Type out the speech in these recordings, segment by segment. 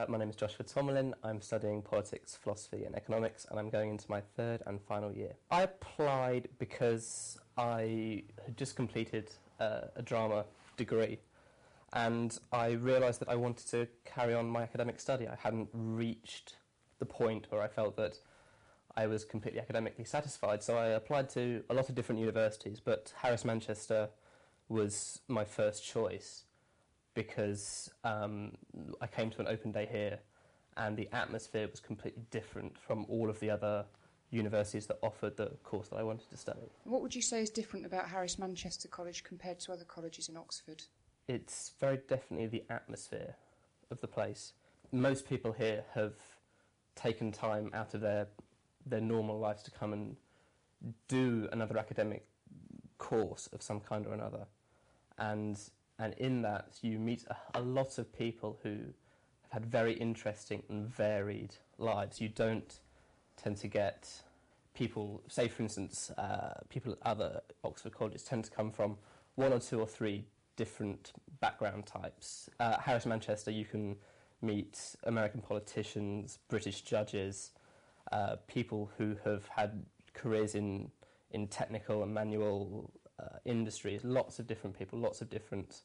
Uh, my name is Joshua Tomlin. I'm studying politics, philosophy, and economics, and I'm going into my third and final year. I applied because I had just completed uh, a drama degree, and I realised that I wanted to carry on my academic study. I hadn't reached the point where I felt that I was completely academically satisfied, so I applied to a lot of different universities, but Harris Manchester was my first choice because um, I came to an open day here and the atmosphere was completely different from all of the other universities that offered the course that I wanted to study. What would you say is different about Harris Manchester College compared to other colleges in Oxford? It's very definitely the atmosphere of the place. Most people here have taken time out of their their normal lives to come and do another academic course of some kind or another. And and in that you meet a, lot of people who have had very interesting and varied lives. You don't tend to get people, say for instance, uh, people at other Oxford colleges tend to come from one or two or three different background types. Uh, Harris Manchester, you can meet American politicians, British judges, uh, people who have had careers in in technical and manual uh, industries, lots of different people, lots of different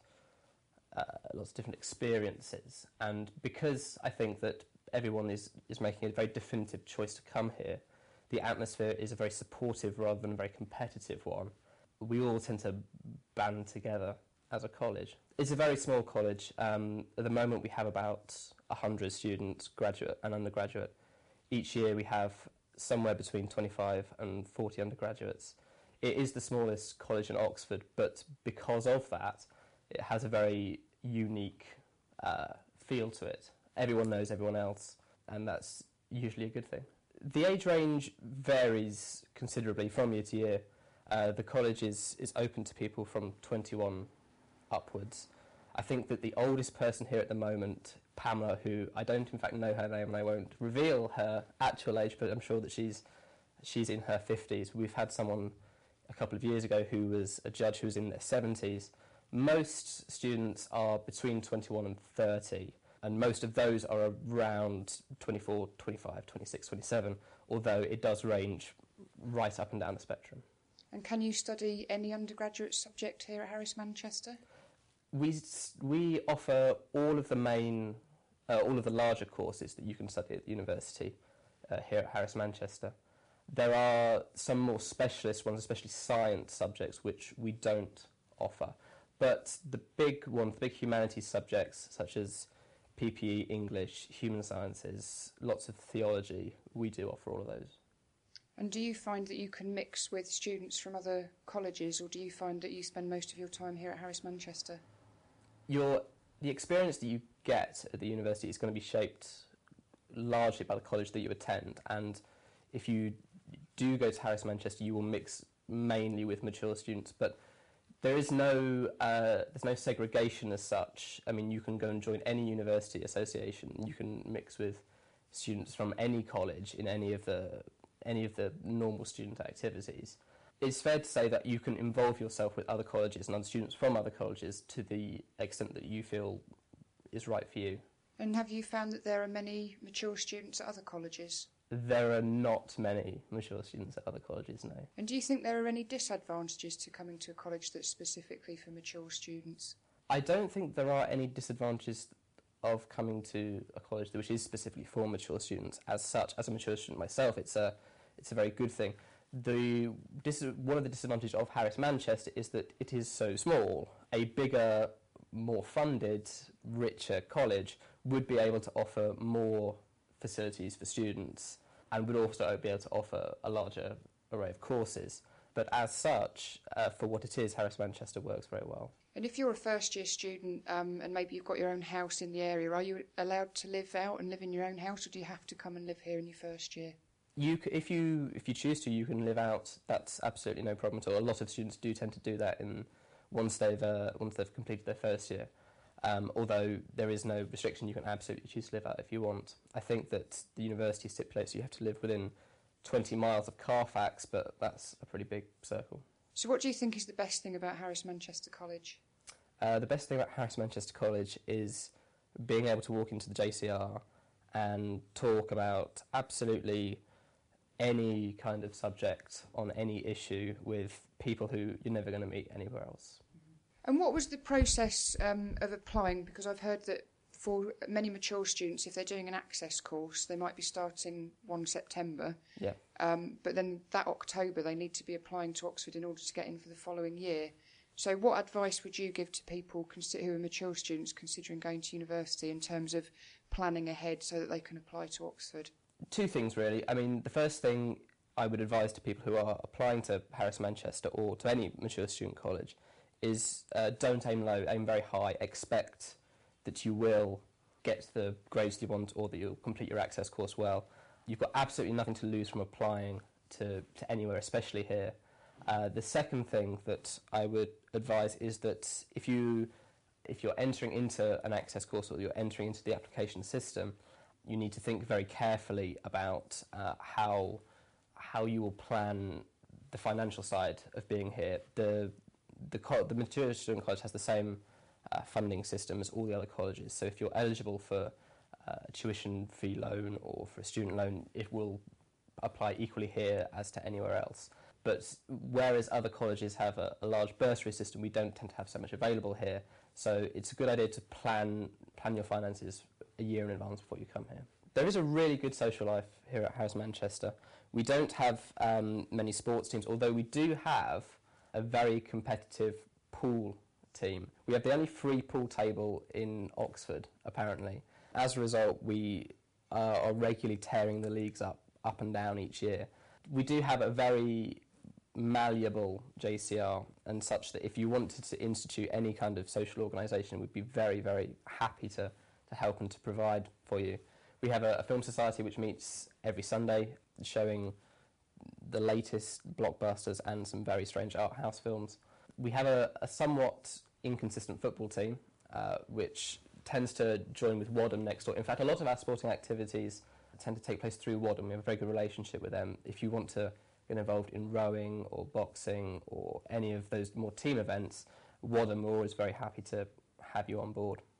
uh, lots of different experiences. And because I think that everyone is, is making a very definitive choice to come here, the atmosphere is a very supportive rather than a very competitive one. We all tend to band together as a college. It's a very small college. Um, at the moment, we have about 100 students, graduate and undergraduate. Each year, we have somewhere between 25 and 40 undergraduates. It is the smallest college in Oxford, but because of that, it has a very unique uh, feel to it. Everyone knows everyone else, and that's usually a good thing. The age range varies considerably from year to year. Uh, the college is, is open to people from 21 upwards. I think that the oldest person here at the moment, Pamela, who I don't in fact know her name and I won't reveal her actual age, but I'm sure that she's she's in her 50s. We've had someone a couple of years ago who was a judge who was in their 70s. Most students are between 21 and 30, and most of those are around 24, 25, 26, 27, although it does range right up and down the spectrum. And can you study any undergraduate subject here at Harris Manchester? We, we offer all of the main, uh, all of the larger courses that you can study at the university uh, here at Harris Manchester. There are some more specialist ones, especially science subjects, which we don't offer. But the big ones, the big humanities subjects, such as PPE, English, human sciences, lots of theology, we do offer all of those. And do you find that you can mix with students from other colleges, or do you find that you spend most of your time here at Harris Manchester? Your, the experience that you get at the university is going to be shaped largely by the college that you attend. And if you do go to Harris Manchester, you will mix mainly with mature students. But there is no uh, there's no segregation as such. I mean, you can go and join any university association. You can mix with students from any college in any of the any of the normal student activities. It's fair to say that you can involve yourself with other colleges and other students from other colleges to the extent that you feel is right for you. And have you found that there are many mature students at other colleges? There are not many mature students at other colleges, no. And do you think there are any disadvantages to coming to a college that's specifically for mature students? I don't think there are any disadvantages of coming to a college which is specifically for mature students. As such, as a mature student myself, it's a it's a very good thing. The one of the disadvantages of Harris Manchester is that it is so small. A bigger, more funded, richer college would be able to offer more facilities for students and would also be able to offer a larger array of courses. But as such, uh, for what it is, Harris Manchester works very well. And if you're a first year student um, and maybe you've got your own house in the area, are you allowed to live out and live in your own house, or do you have to come and live here in your first year? You, if you if you choose to, you can live out. That's absolutely no problem at all. A lot of students do tend to do that in once they've uh, once they've completed their first year. Um, although there is no restriction, you can absolutely choose to live out if you want. I think that the university stipulates you have to live within 20 miles of Carfax, but that's a pretty big circle. So, what do you think is the best thing about Harris Manchester College? Uh, the best thing about Harris Manchester College is being able to walk into the JCR and talk about absolutely any kind of subject on any issue with people who you're never going to meet anywhere else. And what was the process um, of applying? Because I've heard that for many mature students, if they're doing an access course, they might be starting 1 September. Yeah. Um, but then that October, they need to be applying to Oxford in order to get in for the following year. So, what advice would you give to people who are mature students considering going to university in terms of planning ahead so that they can apply to Oxford? Two things, really. I mean, the first thing I would advise to people who are applying to Harris Manchester or to any mature student college is uh, don't aim low, aim very high. Expect that you will get the grades you want or that you'll complete your access course well. You've got absolutely nothing to lose from applying to, to anywhere, especially here. Uh, the second thing that I would advise is that if you if you're entering into an access course or you're entering into the application system, you need to think very carefully about uh, how how you will plan the financial side of being here. The the, the mature student college has the same uh, funding system as all the other colleges. So if you're eligible for uh, a tuition fee loan or for a student loan, it will apply equally here as to anywhere else. But whereas other colleges have a, a large bursary system, we don't tend to have so much available here. So it's a good idea to plan plan your finances a year in advance before you come here. There is a really good social life here at Harris Manchester. We don't have um, many sports teams, although we do have a very competitive pool team. We have the only free pool table in Oxford, apparently. As a result, we uh, are regularly tearing the leagues up, up and down each year. We do have a very malleable JCR and such that if you wanted to institute any kind of social organisation, we'd be very, very happy to, to help and to provide for you. We have a, a film society which meets every Sunday, showing the latest blockbusters and some very strange art house films. We have a, a somewhat inconsistent football team, uh, which tends to join with Wadham next door. In fact, a lot of our sporting activities tend to take place through Wadham. We have a very good relationship with them. If you want to get involved in rowing or boxing or any of those more team events, Wadham are always very happy to have you on board.